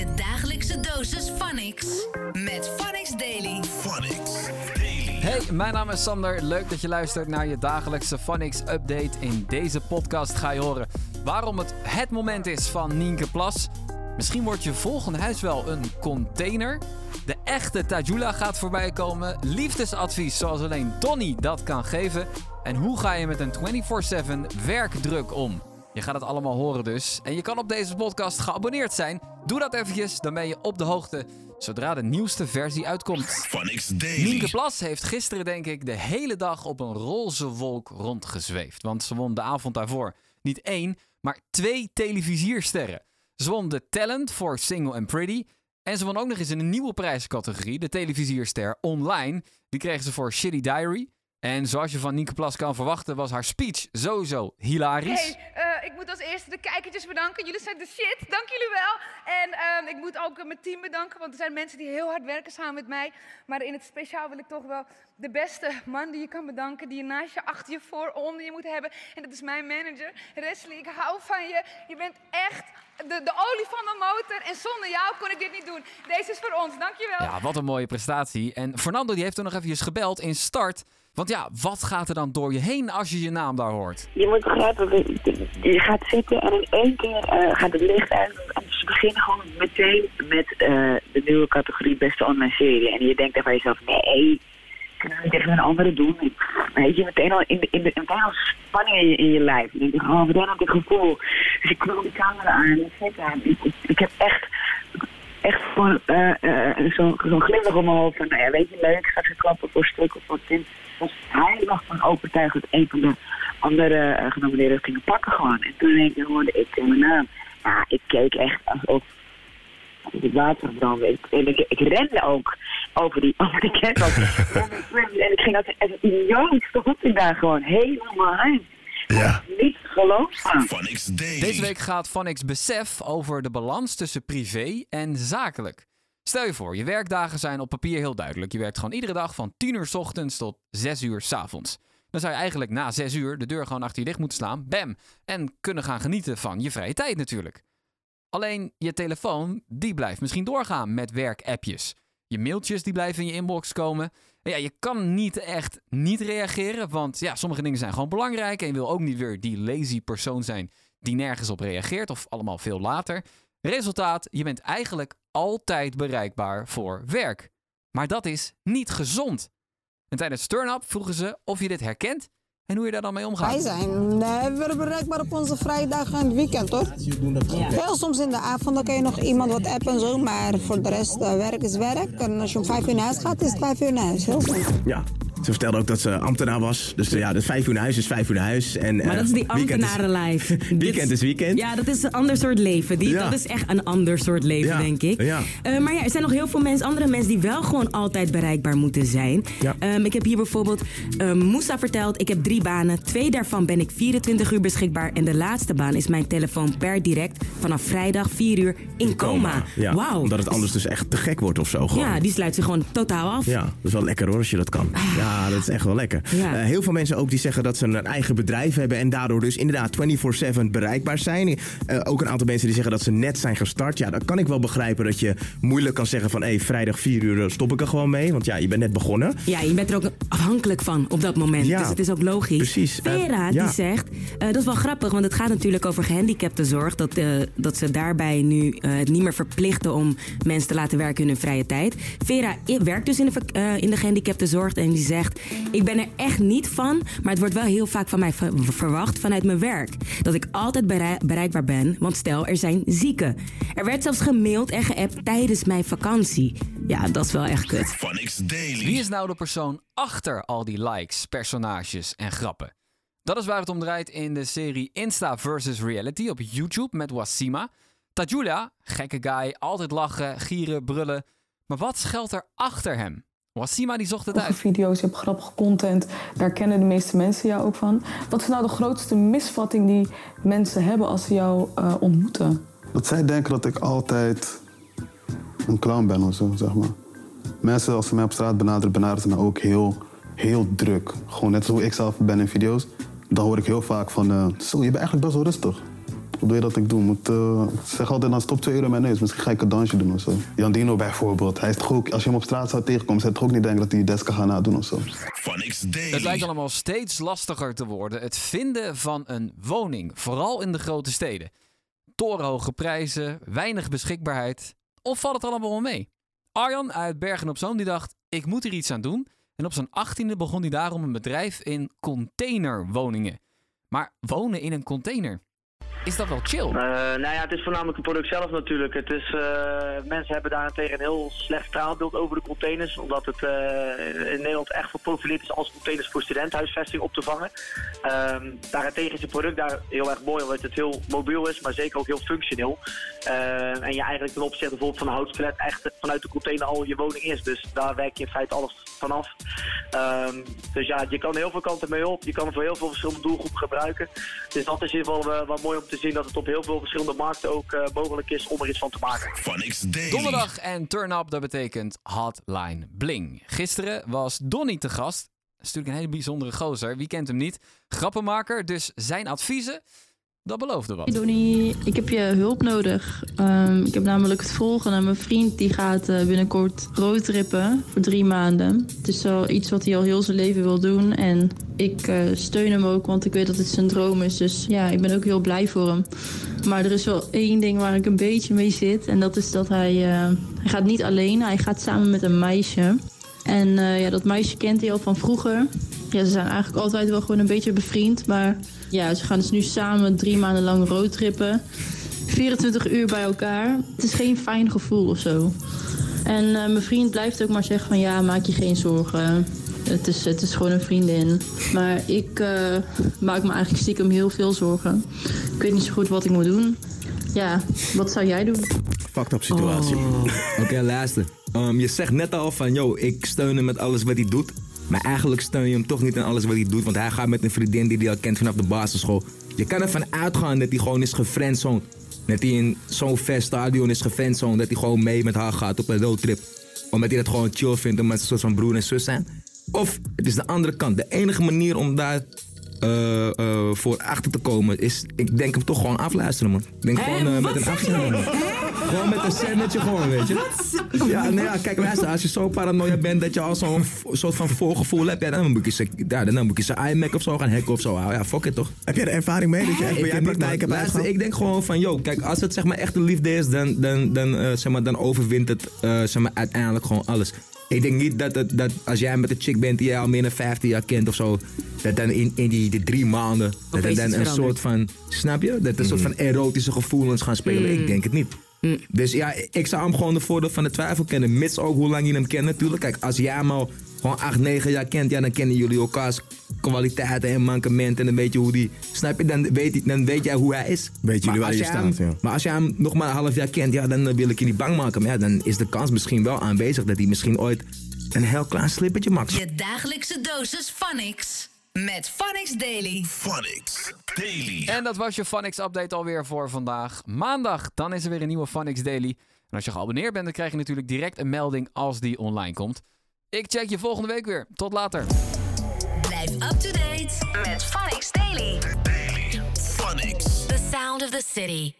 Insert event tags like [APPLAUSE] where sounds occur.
Je dagelijkse dosis Phonics. Met Phonics Daily. Phonics Daily. Hey, mijn naam is Sander. Leuk dat je luistert naar je dagelijkse Phonics update. In deze podcast ga je horen waarom het het moment is van Nienke Plas. Misschien wordt je volgende huis wel een container. De echte Tajula gaat voorbij komen. Liefdesadvies zoals alleen Donny dat kan geven. En hoe ga je met een 24-7 werkdruk om? Je gaat het allemaal horen dus. En je kan op deze podcast geabonneerd zijn. Doe dat eventjes, dan ben je op de hoogte zodra de nieuwste versie uitkomt. Daily. Nienke Plas heeft gisteren, denk ik, de hele dag op een roze wolk rondgezweefd. Want ze won de avond daarvoor niet één, maar twee televisiersterren. Ze won de Talent voor Single and Pretty. En ze won ook nog eens in een nieuwe prijscategorie, de televisierster Online. Die kregen ze voor Shitty Diary. En zoals je van Nienke Plas kan verwachten, was haar speech sowieso hilarisch. Hey, eh, moet als eerste de kijkertjes bedanken. Jullie zijn de shit. Dank jullie wel. En ehm, ik moet ook mijn team bedanken, want er zijn mensen die heel hard werken samen met mij. Maar in het speciaal wil ik toch wel de beste man die je kan bedanken, die je naast je, achter je, voor, onder je moet hebben. En dat is mijn manager, Wesley. Ik hou van je. Je bent echt de, de olie van mijn motor. En zonder jou kon ik dit niet doen. Deze is voor ons. Dankjewel. Ja, wat een mooie prestatie. En Fernando die heeft er nog even gebeld in start. Want ja, wat gaat er dan door je heen als je je naam daar hoort? Je moet begrijpen, je gaat zitten en in één keer eh, gaat het licht uit. En ze beginnen gewoon meteen met eh, de nieuwe categorie beste online serie. En je denkt dan bij jezelf, nee, kunnen we niet even een andere doen? Weet je, meteen al, in de, in de, meteen spanning in je, in je lijf. Je denkt, oh, meteen al dit gevoel. Dus ik knal die camera aan en ik zit. Ik, ik, ik heb echt echt gewoon eh, zo'n zo'n glimlach om mijn hoofd. Van, nou ja, weet je, leuk, gaat ze klappen voor stuk of voor tint. Was hij nog van overtuigd dat een van de andere uh, genomineerden gingen pakken gewoon. En toen ik, hoorde ik mijn naam. Ja, ik keek echt alsof het water brandde. Ik, en ik, ik rende ook over die, [LAUGHS] over die ketel. en ik ging als een idioot, stond ik daar gewoon helemaal heen. Ja. Niet geloofbaar. Deze week gaat Phonics Besef over de balans tussen privé en zakelijk. Stel je voor, je werkdagen zijn op papier heel duidelijk. Je werkt gewoon iedere dag van 10 uur 's ochtends tot 6 uur 's avonds. Dan zou je eigenlijk na 6 uur de deur gewoon achter je dicht moeten slaan. Bam! En kunnen gaan genieten van je vrije tijd natuurlijk. Alleen je telefoon, die blijft misschien doorgaan met werkappjes. Je mailtjes die blijven in je inbox komen. En ja, je kan niet echt niet reageren, want ja, sommige dingen zijn gewoon belangrijk. En je wil ook niet weer die lazy persoon zijn die nergens op reageert of allemaal veel later. Resultaat, je bent eigenlijk altijd bereikbaar voor werk. Maar dat is niet gezond. En tijdens Turn-Up vroegen ze of je dit herkent en hoe je daar dan mee omgaat. Wij zijn never bereikbaar op onze vrijdag en het weekend hoor. Heel soms in de avond dan kan je nog iemand wat appen en zo, maar voor de rest eh, werk is werk. En als je om vijf uur naar huis gaat, is het vijf uur naar huis. Heel simpel. Ja. Ze vertelde ook dat ze ambtenaar was. Dus ja, dus vijf uur naar huis is vijf uur naar huis. En, Maar eh, dat is die weekend ambtenarenlijf. [LAUGHS] weekend is weekend. Ja, dat is een ander soort leven. Die, Ja. Dat is echt een ander soort leven, Ja, denk ik. ja. Eh, maar ja, er zijn nog heel veel mensen, andere mensen die wel gewoon altijd bereikbaar moeten zijn. Ehm, ik heb hier bijvoorbeeld uh, Moussa verteld, ik heb drie banen. Twee daarvan ben ik 24 uur beschikbaar. En de laatste baan is mijn telefoon per direct vanaf vrijdag 4 uur in coma. Wauw. Omdat het anders dus echt te gek wordt of zo. Gewoon. Ja, die sluit zich gewoon totaal af. Ja, dat is wel lekker hoor als je dat kan. Ja, dat is echt wel lekker. Ja. Eh, heel veel mensen ook die zeggen dat ze een eigen bedrijf hebben en daardoor dus inderdaad 24/7 bereikbaar zijn. Eh, ook een aantal mensen die zeggen dat ze net zijn gestart. Ja, dan kan ik wel begrijpen dat je moeilijk kan zeggen van hé, vrijdag 4 uur eh, stop ik er gewoon mee. Want ja, je bent net begonnen. Ja, je bent er ook afhankelijk van op dat moment. Ja, dus het is ook logisch. precies. Vera, ja. die zegt... dat is wel grappig, want het gaat natuurlijk over gehandicaptenzorg. Dat, dat ze daarbij nu het niet meer verplichten om mensen te laten werken in hun vrije tijd. Vera werkt dus in de, in de gehandicaptenzorg. En die zegt, ik ben er echt niet van... maar het wordt wel heel vaak van mij ver- verwacht vanuit mijn werk. Dat ik altijd berei- bereikbaar ben, want stel, er zijn zieken. Er werd zelfs gemaild en geappt tijdens mijn vakantie. Ja, dat is wel echt kut. Daily. Wie is nou de persoon achter al die likes, personages en grappen? Dat is waar het om draait in de serie Insta vs. Reality op YouTube met Wasima. Tajula, gekke guy, altijd lachen, gieren, brullen. Maar wat schuilt er achter hem? Wasima die zocht het uit. video's, je hebt grappige content. Daar kennen de meeste mensen jou ook van. Wat is nou de grootste misvatting die mensen hebben als ze jou eh, ontmoeten? Dat zij denken dat ik altijd een clown ben of zo, zeg maar. Mensen, als ze mij op straat benaderen, benaderen ze mij ook heel, heel druk. Gewoon net zoals ik zelf ben in video's. Dan hoor ik heel vaak van, eh, zo, je bent eigenlijk best wel rustig. Wat wil je dat ik doe? Moet, eh, zeg altijd, dan stop 2 euro in mijn neus. Misschien ga ik een dansje doen of zo. Jan Dino bijvoorbeeld. Hij is toch ook, als je hem op straat zou tegenkomen, zou je toch ook niet denken dat hij des kan gaan nadoen of zo. Het lijkt allemaal steeds lastiger te worden. Het vinden van een woning, vooral in de grote steden. Torenhoge prijzen, weinig beschikbaarheid. Of valt het allemaal wel mee? Arjan uit Bergen op Zoom die dacht, ik moet er iets aan doen. En op zijn achttiende begon hij daarom een bedrijf in containerwoningen. Maar wonen in een container, is dat wel chill? Eh, nou ja, het is voornamelijk het product zelf natuurlijk. Het is, eh, mensen hebben daarentegen een heel slecht straalbeeld over de containers. Omdat het eh, in Nederland echt geprofileerd is als containers voor studentenhuisvesting op te vangen. Ehm, daarentegen is het product daar heel erg mooi omdat het heel mobiel is, maar zeker ook heel functioneel. Ehm, en je eigenlijk ten opzichte bijvoorbeeld van een houtskelet echt vanuit de container al je woning is. Dus daar werk je in feite alles vanaf. Ehm, dus ja, je kan heel veel kanten mee op. Je kan het voor heel veel verschillende doelgroepen gebruiken. Dus dat is in ieder geval wel mooi om te zien dat het op heel veel verschillende markten ook eh, mogelijk is om er iets van te maken. Phonics Daily. Donderdag en turn up, dat betekent Hotline Bling. Gisteren was Donny te gast. Dat is natuurlijk een hele bijzondere gozer. Wie kent hem niet? Grappenmaker, dus zijn adviezen, dat beloofde wat. Donnie, ik heb je hulp nodig. Ehm, ik heb namelijk het volgende. Mijn vriend die gaat eh, binnenkort roadtrippen voor drie maanden. Het is wel iets wat hij al heel zijn leven wil doen. En ik eh, steun hem ook, want ik weet dat het zijn droom is. Dus ja, ik ben ook heel blij voor hem. Maar er is wel één ding waar ik een beetje mee zit. En dat is dat hij... eh, hij gaat niet alleen, hij gaat samen met een meisje. En ja, dat meisje kent hij al van vroeger. Ja, ze zijn eigenlijk altijd wel gewoon een beetje bevriend. Maar ja, ze gaan dus nu samen drie maanden lang roadtrippen. 24 uur bij elkaar. Het is geen fijn gevoel of zo. En eh, mijn vriend blijft ook maar zeggen van ja, maak je geen zorgen. Het is, het is gewoon een vriendin. Maar ik eh, maak me eigenlijk stiekem heel veel zorgen. Ik weet niet zo goed wat ik moet doen. Ja, wat zou jij doen? Fucked up situatie. [LAUGHS] Oké, luister. Ehm, je zegt net al van, yo, ik steun hem met alles wat hij doet. Maar eigenlijk steun je hem toch niet in alles wat hij doet. Want hij gaat met een vriendin die hij al kent vanaf de basisschool. Je kan ervan uitgaan dat hij gewoon is gefriendzoned. Dat hij in zo'n ver stadion is gefriendzoned. Dat hij gewoon mee met haar gaat op een roadtrip. Omdat hij dat gewoon chill vindt omdat ze een soort van broer en zus zijn. Of het is de andere kant. De enige manier om daar eh, eh, voor achter te komen is, ik denk hem toch gewoon afluisteren, man. Ik denk gewoon eh, met een afzender, man. Gewoon met een zendetje gewoon, weet je. Ja, nee, ja, kijk, luister, als je zo paranoia bent dat je al zo'n soort van voorgevoel hebt, ja, dan moet je ze, ja, dan moet je ze iMac of zo gaan hacken of zo. Ja, fuck it toch. Heb jij er ervaring mee dat je echt bij praktijk hebt Luister, ik denk gewoon van, yo, kijk, als het zeg maar echt de liefde is, dan, dan, dan, eh, zeg maar, dan overwint het eh, zeg maar, uiteindelijk gewoon alles. Ik denk niet dat, het, dat als jij met een chick bent die jij al meer dan 15 jaar kent of zo, dat dan in, in die, die drie maanden, dat er dan een soort van, snap je? Dat er een soort van erotische gevoelens gaan spelen. Ik denk het niet. Dus ja, ik zou hem gewoon de voordeel van de twijfel kennen. Mits ook hoe lang je hem kent natuurlijk. Kijk, als jij hem al gewoon 8, 9 jaar kent, ja, dan kennen jullie elkaars kwaliteiten en mankementen. En dan weet je hoe die, snap je, dan weet, dan weet jij hoe hij is. Weet jullie waar je hem- staat, ja. Maar als jij hem nog maar een half jaar kent, ja, dan wil ik je niet bang maken. Maar ja, dan is de kans misschien wel aanwezig dat hij misschien ooit een heel klein slippertje maakt. Je dagelijkse dosis Phonics. Met Phonics Daily. Phonics Daily. En dat was je Phonics update alweer voor vandaag. Maandag, dan is er weer een nieuwe Phonics Daily. En als je geabonneerd bent, dan krijg je natuurlijk direct een melding als die online komt. Ik check je volgende week weer. Tot later. Blijf up to date met Phonics Daily. Phonics. The sound of the city.